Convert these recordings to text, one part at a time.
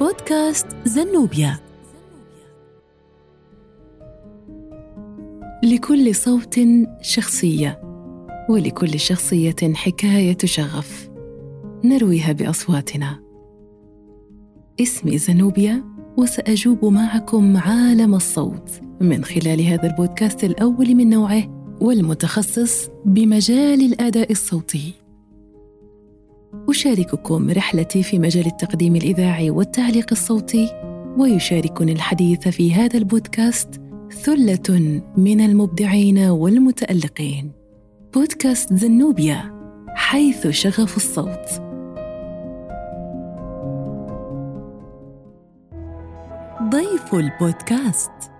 بودكاست زنوبيا. لكل صوت شخصية ولكل شخصية حكاية شغف. نرويها بأصواتنا. اسمي زنوبيا وسأجوب معكم عالم الصوت من خلال هذا البودكاست الأول من نوعه والمتخصص بمجال الأداء الصوتي. أشارككم رحلتي في مجال التقديم الإذاعي والتعليق الصوتي ويشاركني الحديث في هذا البودكاست ثلة من المبدعين والمتألقين. بودكاست زنوبيا حيث شغف الصوت. ضيف البودكاست.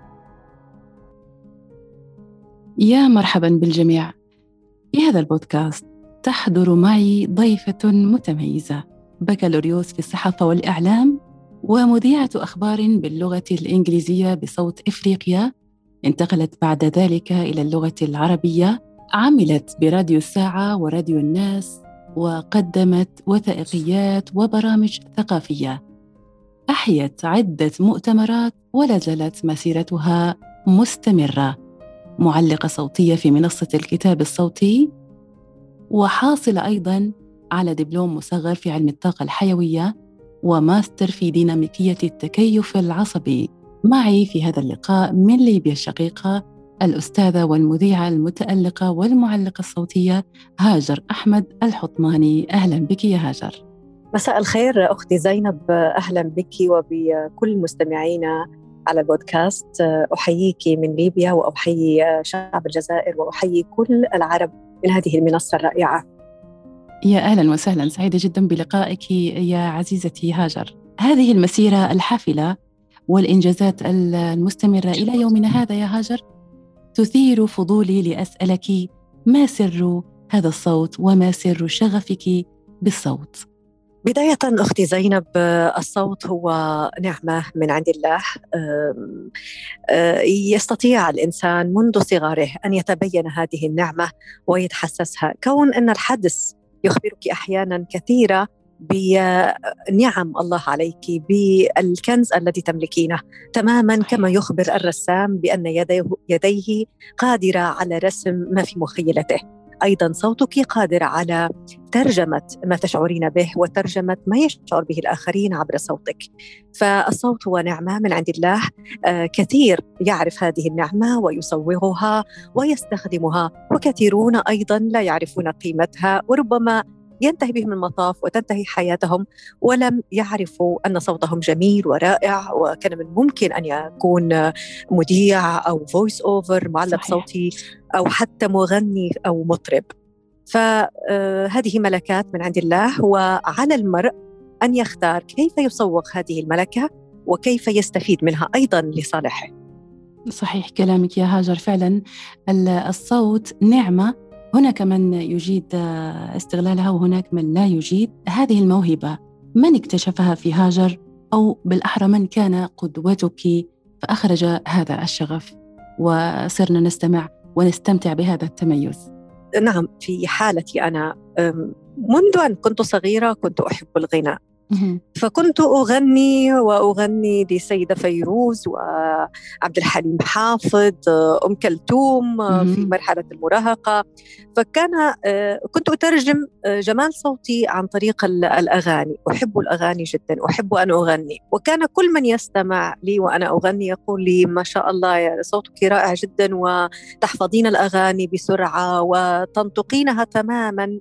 يا مرحبا بالجميع. في هذا البودكاست تحضر معي ضيفة متميزة بكالوريوس في الصحافة والإعلام ومذيعة أخبار باللغة الإنجليزية بصوت إفريقيا. انتقلت بعد ذلك إلى اللغة العربية عملت براديو الساعة وراديو الناس وقدمت وثائقيات وبرامج ثقافية. أحيت عدة مؤتمرات ولا زالت مسيرتها مستمرة. معلقة صوتية في منصة الكتاب الصوتي وحاصلة أيضا على دبلوم مصغر في علم الطاقة الحيوية وماستر في ديناميكية التكيف العصبي. معي في هذا اللقاء من ليبيا الشقيقة الأستاذة والمذيعة المتألقة والمعلقة الصوتية هاجر أحمد الحطماني. أهلا بك يا هاجر. مساء الخير أختي زينب. أهلا بك وبكل مستمعينا على البودكاست. أحييك من ليبيا وأحيي شعب الجزائر وأحيي كل العرب من هذه المنصة الرائعة. يا أهلا وسهلا. سعيدة جدا بلقائك يا عزيزتي هاجر. هذه المسيرة الحافلة والإنجازات المستمرة إلى يومنا هذا يا هاجر تثير فضولي لأسألك ما سر هذا الصوت وما سر شغفك بالصوت. بداية أختي زينب الصوت هو نعمة من عند الله. يستطيع الإنسان منذ صغره أن يتبين هذه النعمة ويتحسسها. كون أن الحدث يخبرك أحيانا كثيرة بنعم الله عليك بالكنز الذي تملكينه. تماما كما يخبر الرسام بأن يديه, يديه قادرة على رسم ما في مخيلته. أيضا صوتك قادر على ترجمة ما تشعرين به وترجمة ما يشعر به الآخرين عبر صوتك. فالصوت هو نعمة من عند الله. آه كثير يعرف هذه النعمة ويصوغها ويستخدمها وكثيرون أيضا لا يعرفون قيمتها وربما ينتهي بهم المطاف وتنتهي حياتهم ولم يعرفوا أن صوتهم جميل ورائع وكان من الممكن أن يكون مذيع أو voice over معلق صوتي أو حتى مغني أو مطرب. فهذه ملكات من عند الله وعلى المرء أن يختار كيف يسوق هذه الملكة وكيف يستفيد منها أيضا لصالحه. صحيح كلامك يا هاجر. فعلا الصوت نعمة هناك من يجيد استغلالها وهناك من لا يجيد. هذه الموهبة من اكتشفها في هاجر؟ أو بالأحرى من كان قدوتك فأخرج هذا الشغف؟ وصرنا نستمع ونستمتع بهذا التميز. نعم في حالتي أنا منذ أن كنت صغيرة كنت أحب الغناء. فكنت أغني وأغني لسيدة فيروز وعبد الحليم حافظ أم كلثوم في مرحلة المراهقة. فكان كنت أترجم جمال صوتي عن طريق الأغاني. أحب الأغاني جدا أحب أن أغني. وكان كل من يستمع لي وأنا أغني يقول لي ما شاء الله صوتك رائع جدا وتحفظين الأغاني بسرعة وتنطقينها تماما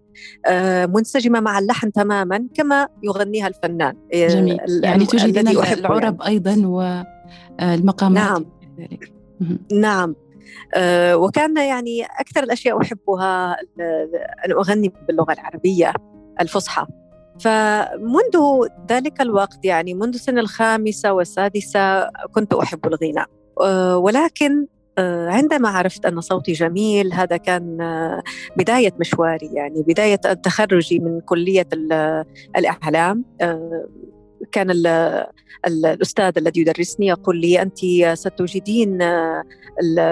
منسجمة مع اللحن تماما كما يغنيها الفنان. جميل. يعني تجيدين العرب يعني. أيضا والمقامات نعم. ذلك. نعم. أه وكان يعني أكثر الأشياء أحبها أن أغني باللغة العربية الفصحى. فمنذ ذلك الوقت يعني منذ سن الخامسة والسادسة كنت أحب الغناء. أه ولكن آه، عندما عرفت أن صوتي جميل هذا كان آه، بداية مشواري يعني بداية تخرجي من كلية الإعلام. آه، كان الأستاذ الذي يدرسني يقول لي أنت ستجدين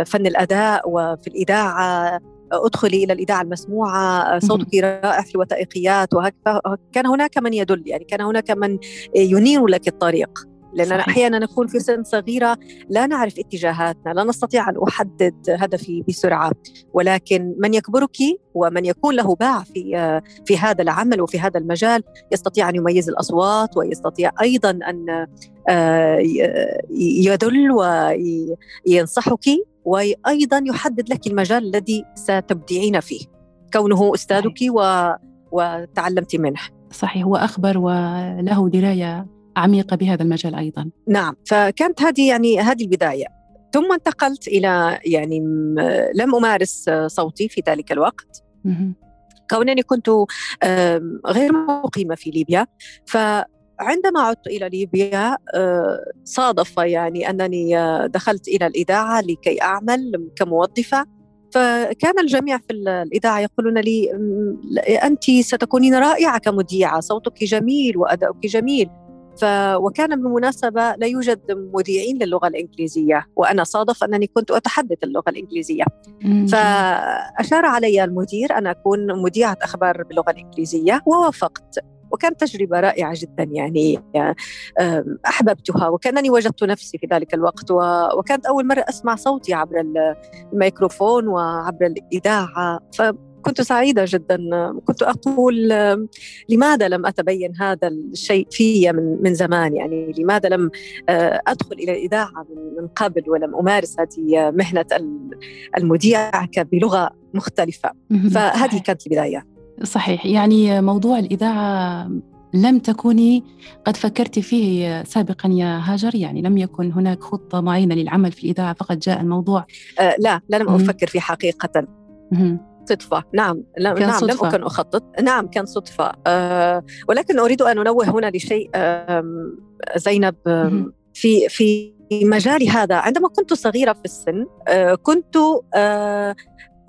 فن الأداء وفي الإذاعة أدخلي إلى الإذاعة المسموعة صوتك رائع في الوثائقيات. وهكذا كان هناك من يدل يعني كان هناك من ينير لك الطريق. لأننا أحيانا نكون في سن صغيرة لا نعرف اتجاهاتنا لا نستطيع أن أحدد هدفي بسرعة. ولكن من يكبرك ومن يكون له باع في في هذا العمل وفي هذا المجال يستطيع أن يميز الأصوات ويستطيع أيضا أن آه، يدل وينصحك وأيضا يحدد لك المجال الذي ستبدعين فيه. كونه أستاذك و وتعلمت منه. صحيح. هو أخبر وله دراية عميقة بهذا المجال أيضا. نعم فكانت هذه يعني هذه البداية. ثم انتقلت إلى يعني لم أمارس صوتي في ذلك الوقت. كونني كنت غير مقيمة في ليبيا. فعندما عدت إلى ليبيا آه، صادف يعني أنني دخلت إلى الإذاعة لكي أعمل كموظفة. فكان الجميع في الإذاعة يقولون لي أنت ستكونين رائعة كمذيعة. صوتك جميل وأداؤك جميل. ف وكان بالمناسبة لا يوجد مذيعين للغة الإنجليزية وأنا صادف أنني كنت أتحدث اللغة الإنجليزية. فأشار علي المدير أن أكون مذيعة أخبار باللغة الإنجليزية ووافقت. وكانت تجربة رائعة جدا يعني أحببتها وكأنني وجدت نفسي في ذلك الوقت. وكانت أول مرة أسمع صوتي عبر الميكروفون وعبر الإذاعة. كنت سعيدة جدا. كنت أقول لماذا لم أتبين هذا الشيء في من, من زمان؟ يعني لماذا لم آه، أدخل إلى الإذاعة من قبل ولم أمارس هذه مهنة المذيع بلغة مختلفة؟ فهذه كانت البداية. صحيح. يعني موضوع الإذاعة لم تكوني قد فكرت فيه سابقا يا هاجر؟ يعني لم يكن هناك خطة معينة للعمل في الإذاعة؟ فقط جاء الموضوع. آه لا لم أفكر فيه حقيقة. صدفة. نعم. كان نعم صدفة. لم أكن أخطط. نعم كان صدفة. أه ولكن أريد أن أنوه هنا لشيء زينب في في مجالي هذا. عندما كنت صغيرة في السن أه كنت أه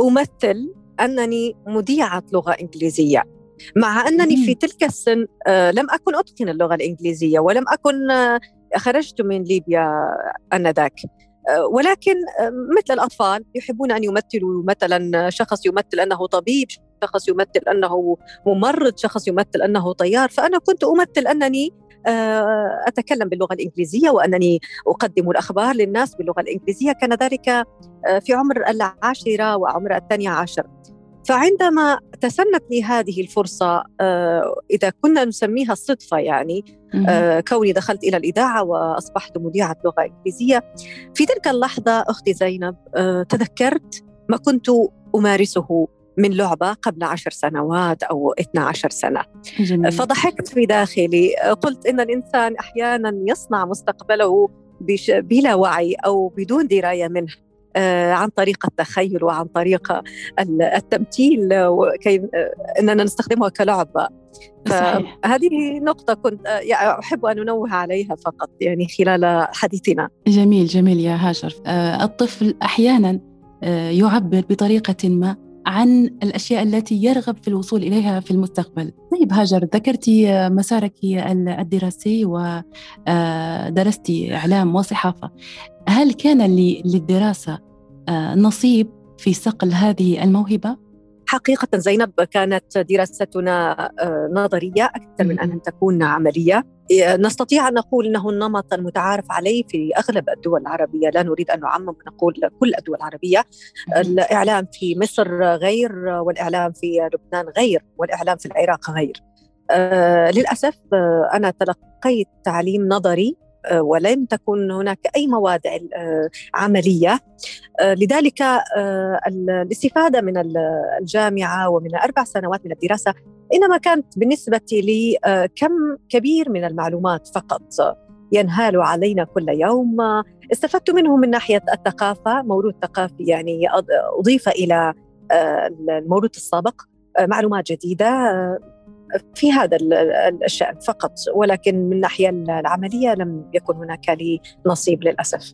أمثل أنني مذيعة لغة إنجليزية. مع أنني في تلك السن أه لم أكن أتقن اللغة الإنجليزية ولم أكن خرجت من ليبيا آنذاك. ولكن مثل الأطفال يحبون أن يمثلوا مثلا شخص يمثل أنه طبيب شخص يمثل أنه ممرض شخص يمثل أنه طيار. فأنا كنت أمثل أنني آه، أتكلم باللغة الإنجليزية وأنني أقدم الأخبار للناس باللغة الإنجليزية. كان ذلك آه، في عمر العاشرة وعمر الثانية عشر. فعندما تسنت لي هذه الفرصة آه، إذا كنا نسميها الصدفة يعني آه، كوني دخلت إلى الإذاعة وأصبحت مذيعة لغة إنجليزية في تلك اللحظة أختي زينب آه، تذكرت ما كنت أمارسه من لعبة قبل عشر سنوات أو 12 سنة. جميل. فضحكت في داخلي قلت إن الإنسان أحيانا يصنع مستقبله بلا وعي أو بدون دراية منه. عن طريق التخيل وعن طريق التمثيل كي إننا نستخدمها كلعبه فهذه نقطة كنت يعني أحب أن أنوه عليها فقط يعني خلال حديثنا. جميل جميل يا هاجر. آه، الطفل أحيانا آه، يعبر بطريقة ما عن الأشياء التي يرغب في الوصول إليها في المستقبل. طيب هاجر ذكرتي مسارك الدراسي ودرستي إعلام وصحافة. هل كان للدراسة آه، نصيب في صقل هذه الموهبة؟ حقيقة زينب كانت دراستنا آه، نظرية أكثر من أن تكون عملية. نستطيع أن نقول أنه النمط المتعارف عليه في أغلب الدول العربية. لا نريد أن نعمم ونقول كل الدول العربية. الإعلام في مصر غير والإعلام في لبنان غير والإعلام في العراق غير. آه للأسف آه أنا تلقيت تعليم نظري آه، ولم تكن هناك أي مواد آه، عملية. آه، لذلك الاستفادة من الجامعة ومن أربع سنوات من الدراسة إنما كانت بالنسبة لي كم كبير من المعلومات فقط. ينهال علينا كل يوم. استفدت منه من ناحية الثقافة. موروث ثقافي يعني أضيف إلى الموروث السابق معلومات جديدة. في هذا الشأن فقط ولكن من الناحية العملية لم يكن هناك لي نصيب للأسف.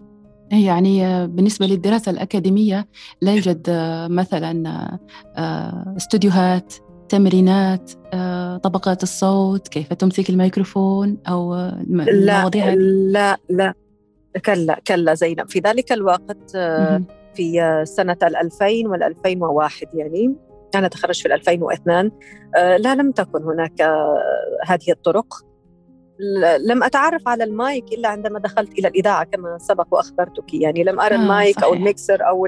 يعني بالنسبة للدراسة الأكاديمية لا يوجد مثلا استوديوهات تمرينات طبقات الصوت كيف تمسك الميكروفون أو المواضيع لا لا لا. كلا كلا زينب. في ذلك الوقت في سنة 2000 وال 2001 يعني أنا تخرجت في 2002 لا لم تكن هناك هذه الطرق. لم أتعرف على المايك إلا عندما دخلت إلى الإذاعة كما سبق وأخبرتك. يعني لم أرى آه المايك صحيح. أو الميكسر أو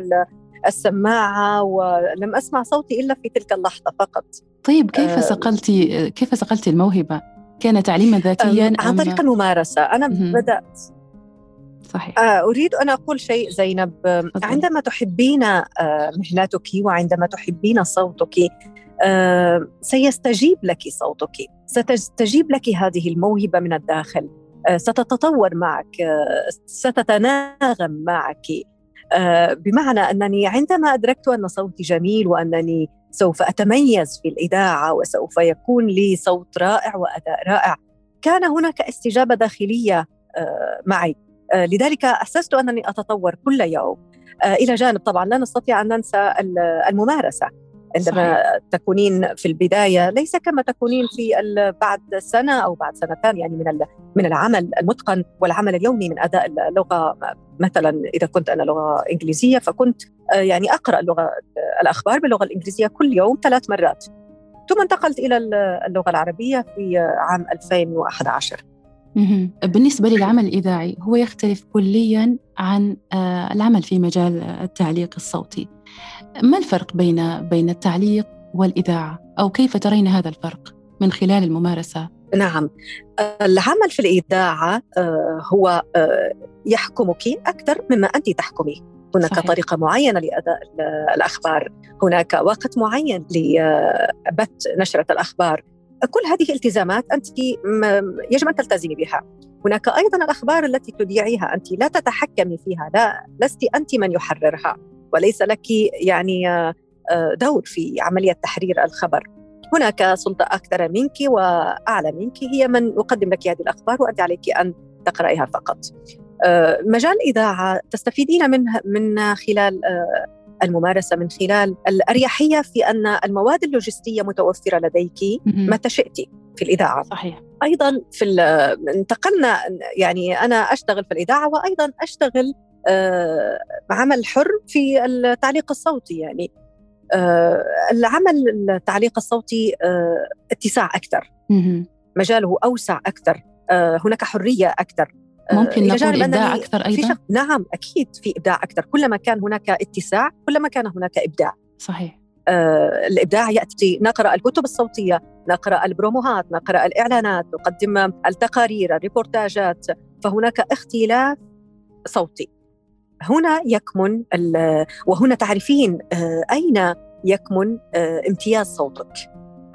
السماعة ولم أسمع صوتي إلا في تلك اللحظة فقط. طيب كيف آه صقلتي كيف صقلتي الموهبة؟ كان تعليما ذاتيا عن طريق الممارسة. أنا بدأت صحيح. آه، أريد أن أقول شيء زينب. عندما تحبين آه، مهنتك وعندما تحبين صوتك آه، سيستجيب لك صوتك. ستستجيب لك هذه الموهبة من الداخل. ستتطور معك. ستتناغم معك. بمعنى أنني عندما أدركت أن صوتي جميل وأنني سوف أتميز في الإذاعة وسوف يكون لي صوت رائع وأداء رائع كان هناك استجابة داخلية معي. لذلك أحسست أنني أتطور كل يوم. آه، إلى جانب طبعا لا نستطيع أن ننسى الممارسة. عندما صحيح. تكونين في البداية ليس كما تكونين في بعد سنة أو بعد سنتين يعني من من العمل المتقن والعمل اليومي من أداء اللغة. مثلا إذا كنت أنا لغة إنجليزية فكنت آه، يعني أقرأ اللغة الأخبار باللغة الإنجليزية كل يوم ثلاث مرات. ثم انتقلت إلى اللغة العربية في عام 2011 بالنسبة للعمل الإذاعي هو يختلف كليا عن آه، العمل في مجال التعليق الصوتي. ما الفرق بين بين التعليق والإذاعة؟ أو كيف ترين هذا الفرق من خلال الممارسة؟ نعم. العمل في الإذاعة آه، هو آه، يحكمك أكثر مما أنت تحكمي. هناك صحيح. طريقة معينة لأداء الأخبار. هناك وقت معين لبث نشرة الأخبار. كل هذه التزامات أنت يجب أن تلتزمي بها. هناك أيضا الأخبار التي تذيعيها أنت لا تتحكمي فيها لا لست أنت من يحررها وليس لك يعني آه، دور في عملية تحرير الخبر. هناك سلطة أكثر منك وأعلى منك هي من يقدم لك هذه الأخبار وانت عليك أن تقرأيها فقط. آه، مجال الإذاعة تستفيدين منه من خلال آه، الممارسة من خلال الأريحية في أن المواد اللوجستية متوفرة لديك متى شئت في الإذاعة. صحيح. أيضا في انتقلنا يعني أنا أشتغل في الإذاعة وأيضا أشتغل آه عمل حر في التعليق الصوتي يعني آه العمل التعليق الصوتي آه اتساع أكثر. مجاله أوسع أكثر هناك حرية أكثر. ممكن نقول إبداع أكثر أيضا؟ في نعم أكيد في إبداع أكثر. كلما كان هناك اتساع كلما كان هناك إبداع. صحيح. آه الإبداع يأتي. نقرأ الكتب الصوتية نقرأ البروموهات نقرأ الإعلانات نقدم التقارير الريبورتاجات. فهناك اختلاف صوتي. هنا يكمن وهنا تعرفين آه أين يكمن آه امتياز صوتك؟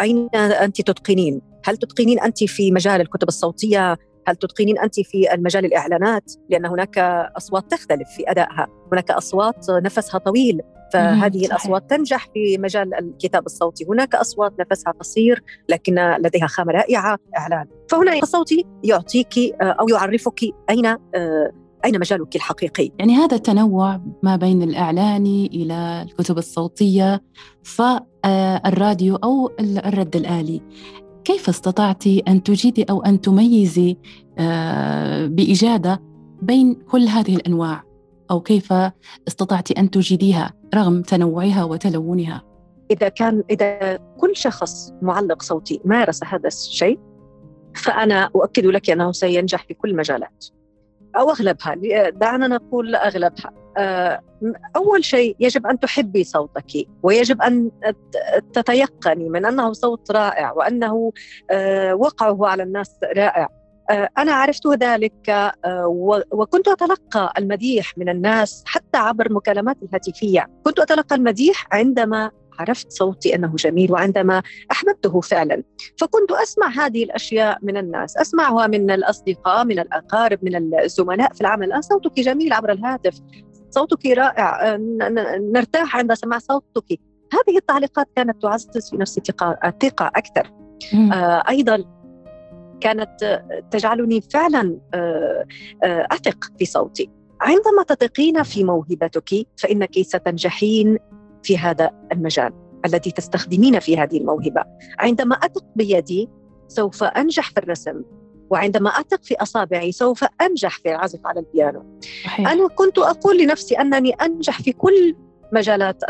أين أنت تتقنين؟ هل تتقنين أنت في مجال الكتب الصوتية هل تتقنين أنت في المجال الإعلانات؟ لأن هناك أصوات تختلف في أدائها. هناك أصوات نفسها طويل فهذه صحيح. الأصوات تنجح في مجال الكتاب الصوتي. هناك أصوات نفسها قصير لكن لديها خامة رائعة إعلان. فهنا الصوتي يعطيك أو يعرفك أين أين مجالك الحقيقي؟ يعني هذا التنوع ما بين الإعلاني إلى الكتب الصوتية فالراديو أو الرد الآلي. كيف استطعت أن تجيدي أو أن تميزي آه، بإجادة بين كل هذه الأنواع؟ أو كيف استطعت أن تجيديها رغم تنوعها وتلونها؟ إذا كان إذا كل شخص معلق صوتي مارس هذا الشيء فأنا أؤكد لك أنه سينجح في كل المجالات. أو أغلبها. دعنا نقول أغلبها. أول شيء يجب أن تحبي صوتك ويجب أن تتيقني من أنه صوت رائع وأنه آه، وقعه على الناس رائع. آه، أنا عرفت ذلك وكنت أتلقى المديح من الناس حتى عبر المكالمات الهاتفية. كنت أتلقى المديح عندما عرفت صوتي أنه جميل وعندما أحببته فعلا. فكنت أسمع هذه الأشياء من الناس أسمعها من الأصدقاء من الأقارب من الزملاء في العمل. آه صوتك جميل عبر الهاتف. صوتك رائع نرتاح عند سماع صوتك. هذه التعليقات كانت تعزز في نفسي ثقة أكثر. آه أيضا كانت تجعلني فعلا آه آه أثق في صوتي. عندما تثقين في موهبتك فإنك ستنجحين في هذا المجال الذي تستخدمين في هذه الموهبة. عندما أثق بيدي سوف أنجح في الرسم. وعندما أثق في أصابعي سوف أنجح في العزف على البيانو. صحيح. أنا كنت أقول لنفسي أنني أنجح في كل مجالات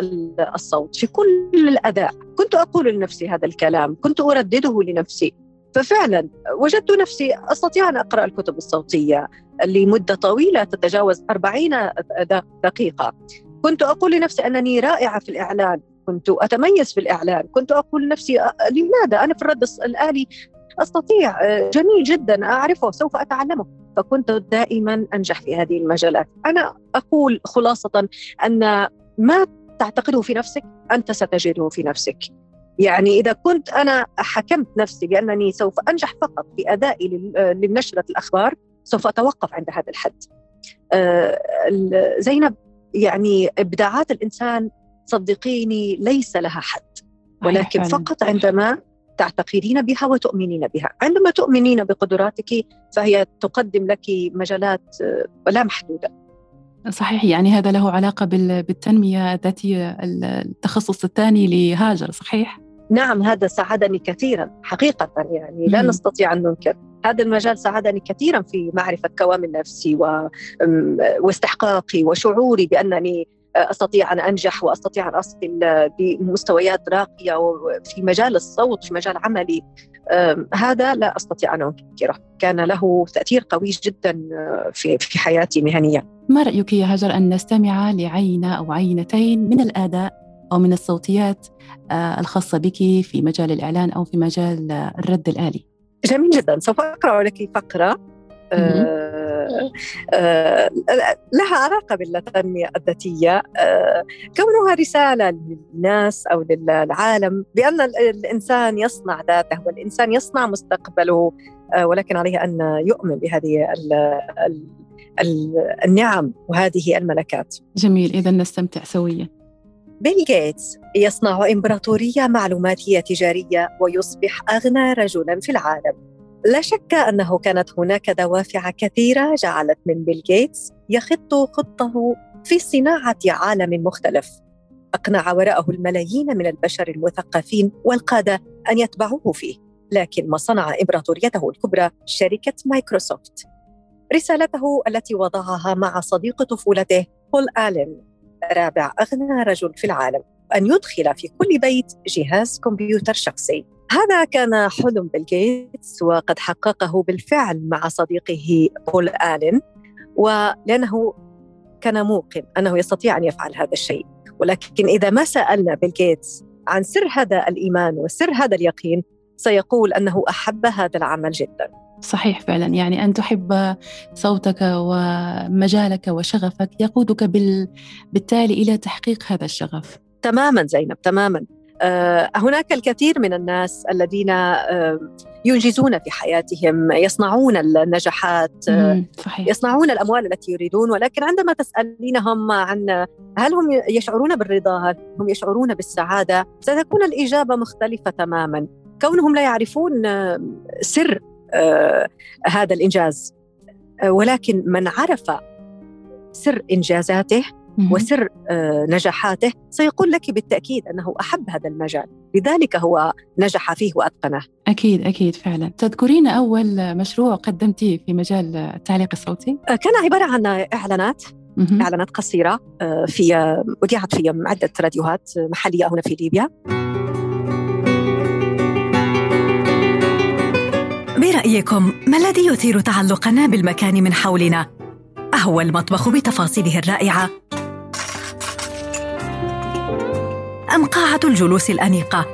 الصوت في كل الأداء. كنت أقول لنفسي هذا الكلام كنت أردده لنفسي. ففعلا وجدت نفسي أستطيع أن أقرأ الكتب الصوتية لمدة طويلة تتجاوز 40 دقيقة. كنت أقول لنفسي أنني رائعة في الإعلان كنت أتميز في الإعلان. كنت أقول لنفسي لماذا؟ أنا في الرد الآلي أستطيع جميل جدا أعرفه سوف أتعلمه. فكنت دائما أنجح في هذه المجالات. أنا أقول خلاصة أن ما تعتقده في نفسك أنت ستجده في نفسك. يعني إذا كنت أنا حكمت نفسي بأنني سوف أنجح فقط في أدائي لنشرة الأخبار سوف أتوقف عند هذا الحد. آه، زينب يعني إبداعات الإنسان صدقيني ليس لها حد. ولكن فقط عندما تعتقدين بها وتؤمنين بها. عندما تؤمنين بقدراتك فهي تقدم لك مجالات آه، لا محدودة. صحيح يعني هذا له علاقة بالتنمية الذاتية التخصص الثاني لهاجر صحيح؟ نعم هذا ساعدني كثيرا حقيقة يعني لا نستطيع أن ننكر. هذا المجال ساعدني كثيرا في معرفة كوامن نفسي واستحقاقي وشعوري بأنني أستطيع أن أنجح وأستطيع أن أصل بمستويات راقية في مجال الصوت في مجال عملي هذا لا أستطيع أن أنكره. كان له تأثير قوي جدا آه، في في حياتي المهنيه ما رأيك يا هاجر أن نستمع لعينه أو عينتين من الأداء أو من الصوتيات آه، الخاصة بك في مجال الإعلان أو في مجال الرد الآلي؟ جميل جدا. سوف أقرأ لك فقرة آه، آه، لها علاقة بالتنمية الذاتية. آه، كونها رسالة للناس أو للعالم بأن الإنسان يصنع ذاته والإنسان يصنع مستقبله ولكن عليه أن يؤمن بهذه النعم وهذه الملكات. جميل إذا نستمتع سويا. بيل جيتس يصنع إمبراطورية معلوماتية تجارية ويصبح أغنى رجلا في العالم. لا شك أنه كانت هناك دوافع كثيرة جعلت من بيل جيتس يخط خطه في صناعة عالم مختلف. أقنع وراءه الملايين من البشر المثقفين والقادة أن يتبعوه فيه لكن ما صنع امبراطوريته الكبرى شركة مايكروسوفت. رسالته التي وضعها مع صديق طفولته بول آلين رابع أغنى رجل في العالم أن يدخل في كل بيت جهاز كمبيوتر شخصي. هذا كان حلم بيل جيتس وقد حققه بالفعل مع صديقه بول آلين ولأنه كان موقن أنه يستطيع أن يفعل هذا الشيء. ولكن إذا ما سألنا بيل جيتس عن سر هذا الإيمان وسر هذا اليقين سيقول أنه أحب هذا العمل جدا. صحيح فعلا. يعني أن تحب صوتك ومجالك وشغفك يقودك بالتالي إلى تحقيق هذا الشغف. تماما زينب تماما. هناك الكثير من الناس الذين آه، ينجزون في حياتهم يصنعون النجاحات آه، صحيح. يصنعون الأموال التي يريدون ولكن عندما تسألينهم عن هل هم يشعرون بالرضا هل هم يشعرون بالسعادة ستكون الإجابة مختلفة تماما كونهم لا يعرفون سر هذا الإنجاز ولكن من عرف سر إنجازاته وسر آه، نجاحاته سيقول لك بالتأكيد أنه أحب هذا المجال. لذلك هو نجح فيه وأتقنه. أكيد أكيد فعلا. تذكرين أول مشروع قدمتيه في مجال التعليق الصوتي؟ آه، كان عبارة عن إعلانات إعلانات قصيرة آه، في أذيعت في عدة راديوهات محلية هنا في ليبيا. برأيكم ما الذي يثير تعلقنا بالمكان من حولنا؟ أهو المطبخ بتفاصيله الرائعة. أم قاعة الجلوس الأنيقة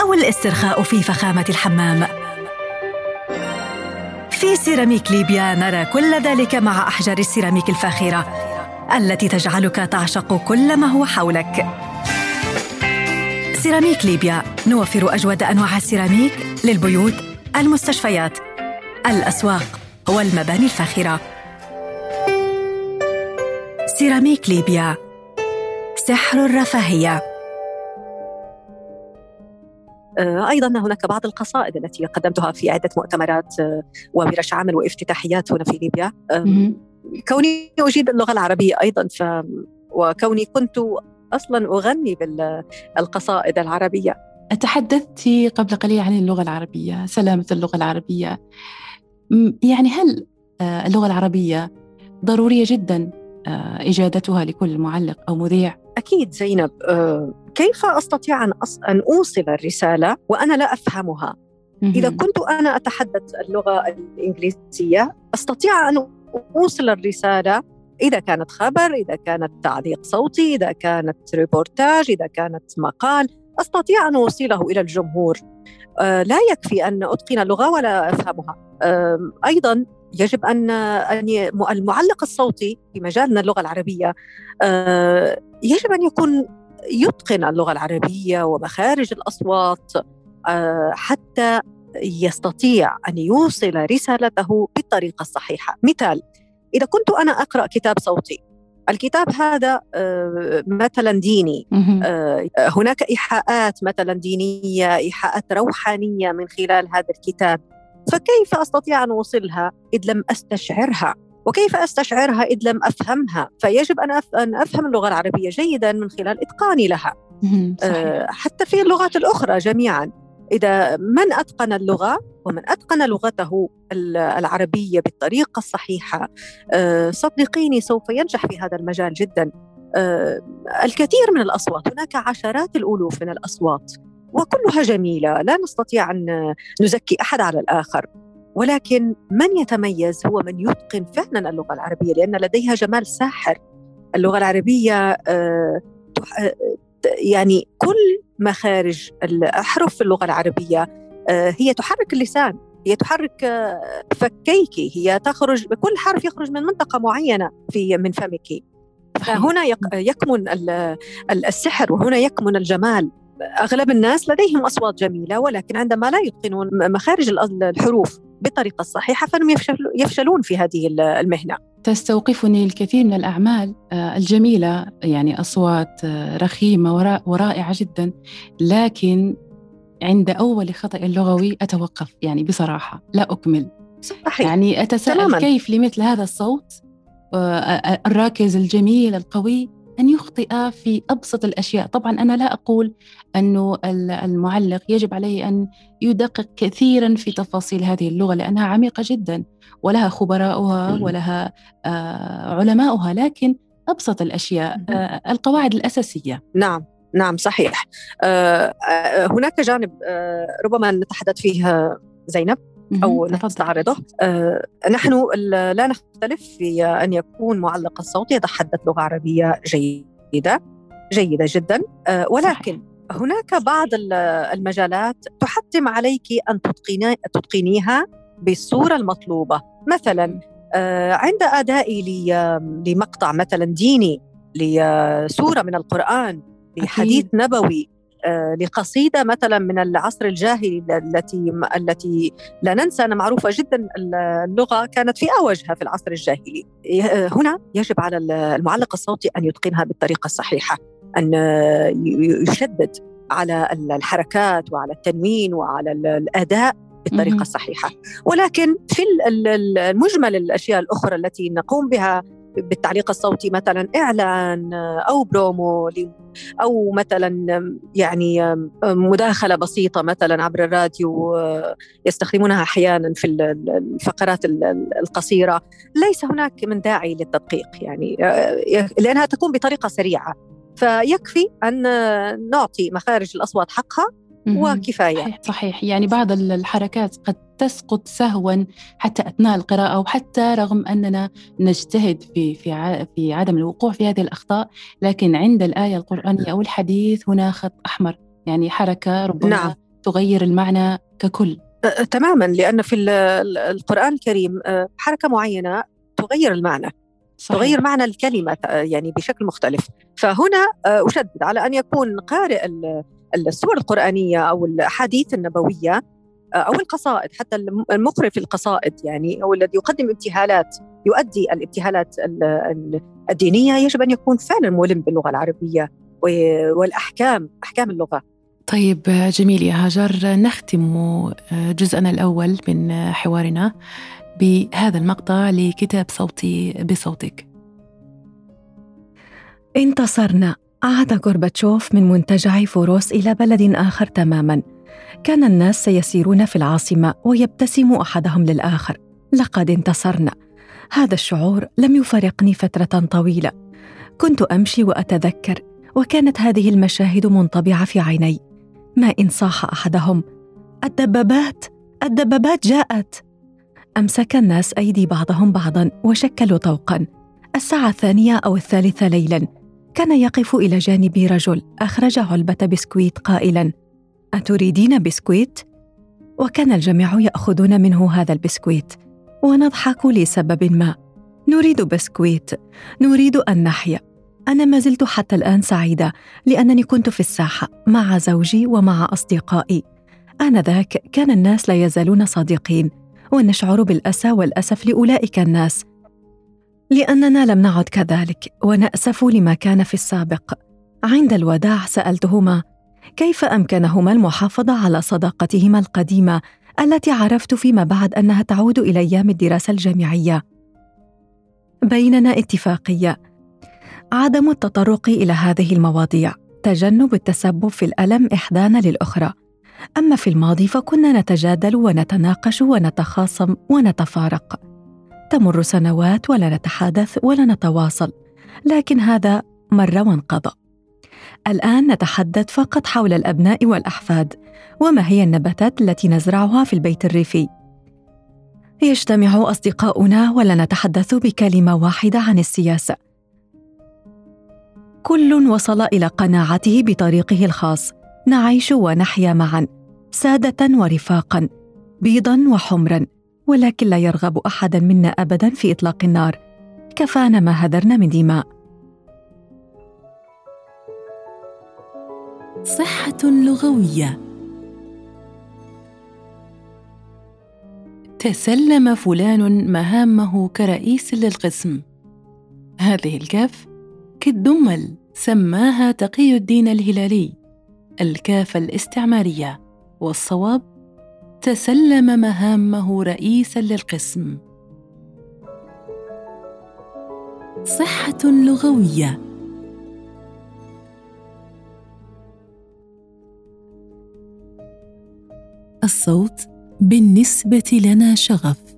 أو الاسترخاء في فخامة الحمام؟ في سيراميك ليبيا نرى كل ذلك مع أحجار السيراميك الفاخرة التي تجعلك تعشق كل ما هو حولك. سيراميك ليبيا نوفر أجود أنواع السيراميك للبيوت المستشفيات الأسواق والمباني الفاخرة. سيراميك ليبيا سحر الرفاهية. آه، أيضا هناك بعض القصائد التي قدمتها في عدة مؤتمرات آه، وورش عمل وافتتاحيات هنا في ليبيا. كوني أجيد اللغة العربية أيضا ف وكوني كنت أصلا أغني بالقصائد العربية. تحدثت قبل قليل عن اللغة العربية سلامة اللغة العربية. يعني هل آه، اللغة العربية ضرورية جدا إجادتها لكل معلق أو مذيع؟ أكيد زينب آه، كيف أستطيع أن أن أوصل الرسالة وأنا لا أفهمها؟ إذا كنت أنا أتحدث اللغة الإنجليزية أستطيع أن أوصل الرسالة إذا كانت خبر إذا كانت تعليق صوتي إذا كانت ريبورتاج إذا كانت مقال. أستطيع أن أوصله إلى الجمهور. لا يكفي أن أتقن اللغة ولا أفهمها. أيضا يجب أن المعلق الصوتي في مجالنا اللغة العربية آه، يجب أن يكون يتقن اللغة العربية ومخارج الأصوات آه، حتى يستطيع أن يوصل رسالته بالطريقة الصحيحة. مثال إذا كنت أنا أقرأ كتاب صوتي الكتاب هذا آه، مثلا ديني. آه، هناك إيحاءات مثلا دينية إيحاءات روحانية من خلال هذا الكتاب. فكيف أستطيع أن أوصلها إذ لم أستشعرها؟ وكيف أستشعرها إذ لم أفهمها؟ فيجب أن أفهم اللغة العربية جيدا من خلال إتقاني لها. صحيح. آه، حتى في اللغات الأخرى جميعا. إذا من أتقن اللغة ومن أتقن لغته العربية بالطريقة الصحيحة آه، صدقيني سوف ينجح في هذا المجال جدا. آه، الكثير من الأصوات هناك عشرات الألوف من الأصوات وكلها جميلة لا نستطيع أن نزكي أحد على الآخر. ولكن من يتميز هو من يتقن فعلا اللغة العربية لأن لديها جمال ساحر. اللغة العربية آه، يعني كل مخارج الأحرف في اللغة العربية آه، هي تحرك اللسان هي تحرك آه، فكيك هي تخرج كل حرف يخرج من منطقة معينة في من فمك. فهنا يكمن السحر وهنا يكمن الجمال. أغلب الناس لديهم أصوات جميلة ولكن عندما لا يتقنون مخارج الحروف بالطريقة الصحيحه فانهم يفشلون في هذه المهنة. تستوقفني الكثير من الأعمال آه، الجميلة يعني أصوات آه، رخيمة ورائعة جدا لكن عند أول خطأ لغوي أتوقف يعني بصراحة لا أكمل. صحيح. يعني أتساءل تماماً. كيف لمثل هذا الصوت آه، الراكز الجميل القوي أن يخطئ في أبسط الأشياء. طبعا أنا لا أقول أنه المعلق يجب عليه أن يدقق كثيرا في تفاصيل هذه اللغة لأنها عميقة جدا ولها خبراؤها ولها آه، علماؤها لكن أبسط الأشياء آه، القواعد الأساسية. نعم نعم صحيح. آه، هناك جانب ربما نتحدث فيه زينب. أو نستعرضه آه نحن لا نختلف في أن يكون معلق الصوت يتحدث لغة عربية جيدة جيدة جدا. آه ولكن صحيح. هناك بعض المجالات تحتم عليك أن تتقني تتقنيها بالصورة المطلوبة. مثلا آه عند أدائي لمقطع مثلا ديني لسورة من القرآن لحديث نبوي لقصيدة مثلا من العصر الجاهلي التي التي لا ننسى أنها معروفة جدا اللغة كانت في أوجها في العصر الجاهلي. آه، هنا يجب على المعلق الصوتي أن يتقنها بالطريقة الصحيحة أن يشدد على الحركات وعلى التنوين وعلى الأداء بالطريقة الصحيحة. ولكن في المجمل الأشياء الأخرى التي نقوم بها بالتعليق الصوتي مثلا إعلان أو برومو أو مثلا يعني مداخلة بسيطة مثلا عبر الراديو يستخدمونها أحيانا في الفقرات القصيرة. ليس هناك من داعي للتدقيق يعني لأنها تكون بطريقة سريعة. فيكفي أن نعطي مخارج الأصوات حقها وكفاية. صحيح, صحيح. يعني بعض الحركات قد تسقط سهوا حتى أثناء القراءة وحتى رغم أننا نجتهد في في في عدم الوقوع في هذه الأخطاء لكن عند الآية القرآنية أو الحديث هنا خط أحمر يعني حركة ربما نعم. تغير المعنى ككل تماما لأن في القرآن الكريم حركة معينة تغير المعنى صحيح. تغير معنى الكلمة يعني بشكل مختلف فهنا أشدد على أن يكون قارئ السور القرآنية أو الأحاديث النبوية أو القصائد حتى المقرئ في القصائد يعني أو الذي يقدم ابتهالات يؤدي الابتهالات الدينية يجب أن يكون فعلا ملم باللغة العربية والأحكام أحكام اللغة. طيب جميل يا هاجر نختم آه، جزءنا الأول من حوارنا بهذا المقطع لكتاب صوتي بصوتك. انتصرنا. عاد غورباتشوف من منتجع فوروس إلى بلد آخر تماما. كان الناس سيسيرون في العاصمة ويبتسم أحدهم للآخر. لقد انتصرنا. هذا الشعور لم يفارقني فترة طويلة. كنت أمشي وأتذكر وكانت هذه المشاهد منطبعة في عيني. ما إن صاح أحدهم. الدبابات! الدبابات جاءت! أمسك الناس أيدي بعضهم بعضا وشكلوا طوقا. الساعة الثانية أو الثالثة ليلا. كان يقف إلى جانبي رجل أخرج علبة بسكويت قائلا أتريدين بسكويت؟ وكان الجميع يأخذون منه هذا البسكويت ونضحك لسبب ما. نريد بسكويت. نريد أن نحيا. أنا ما زلت حتى الآن سعيدة لأنني كنت في الساحة مع زوجي ومع أصدقائي. آنذاك كان الناس لا يزالون صادقين ونشعر بالأسى والأسف لأولئك الناس. لأننا لم نعد كذلك ونأسف لما كان في السابق. عند الوداع سألتهما كيف أمكنهما المحافظة على صداقتهما القديمة التي عرفت فيما بعد أنها تعود إلى أيام الدراسة الجامعية؟ بيننا اتفاقية. عدم التطرق إلى هذه المواضيع. تجنب التسبب في الألم إحدانا للأخرى. أما في الماضي فكنا نتجادل ونتناقش ونتخاصم ونتفارق. تمر سنوات ولا نتحادث ولا نتواصل. لكن هذا مر وانقضى. الآن نتحدث فقط حول الأبناء والأحفاد وما هي النباتات التي نزرعها في البيت الريفي؟ يجتمع أصدقاؤنا ولا نتحدث بكلمة واحدة عن السياسة. كل وصل إلى قناعته بطريقه الخاص. نعيش ونحيا معا سادة ورفاقا بيضا وحمرا ولكن لا يرغب احدا منا ابدا في إطلاق النار. كفانا ما هدرنا من دماء. صحة لغوية. تسلم فلان مهامه كرئيس للقسم. هذه الكاف كالدمل سماها تقي الدين الهلالي الكاف الاستعمارية. والصواب تسلم مهامه رئيسا للقسم. صحة لغوية. الصوت بالنسبة لنا شغف.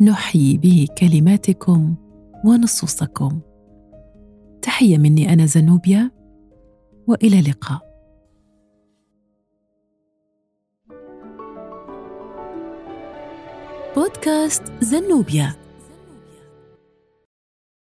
نحيي به كلماتكم ونصوصكم. تحية مني أنا زنوبيا وإلى اللقاء. بودكاست زنوبيا.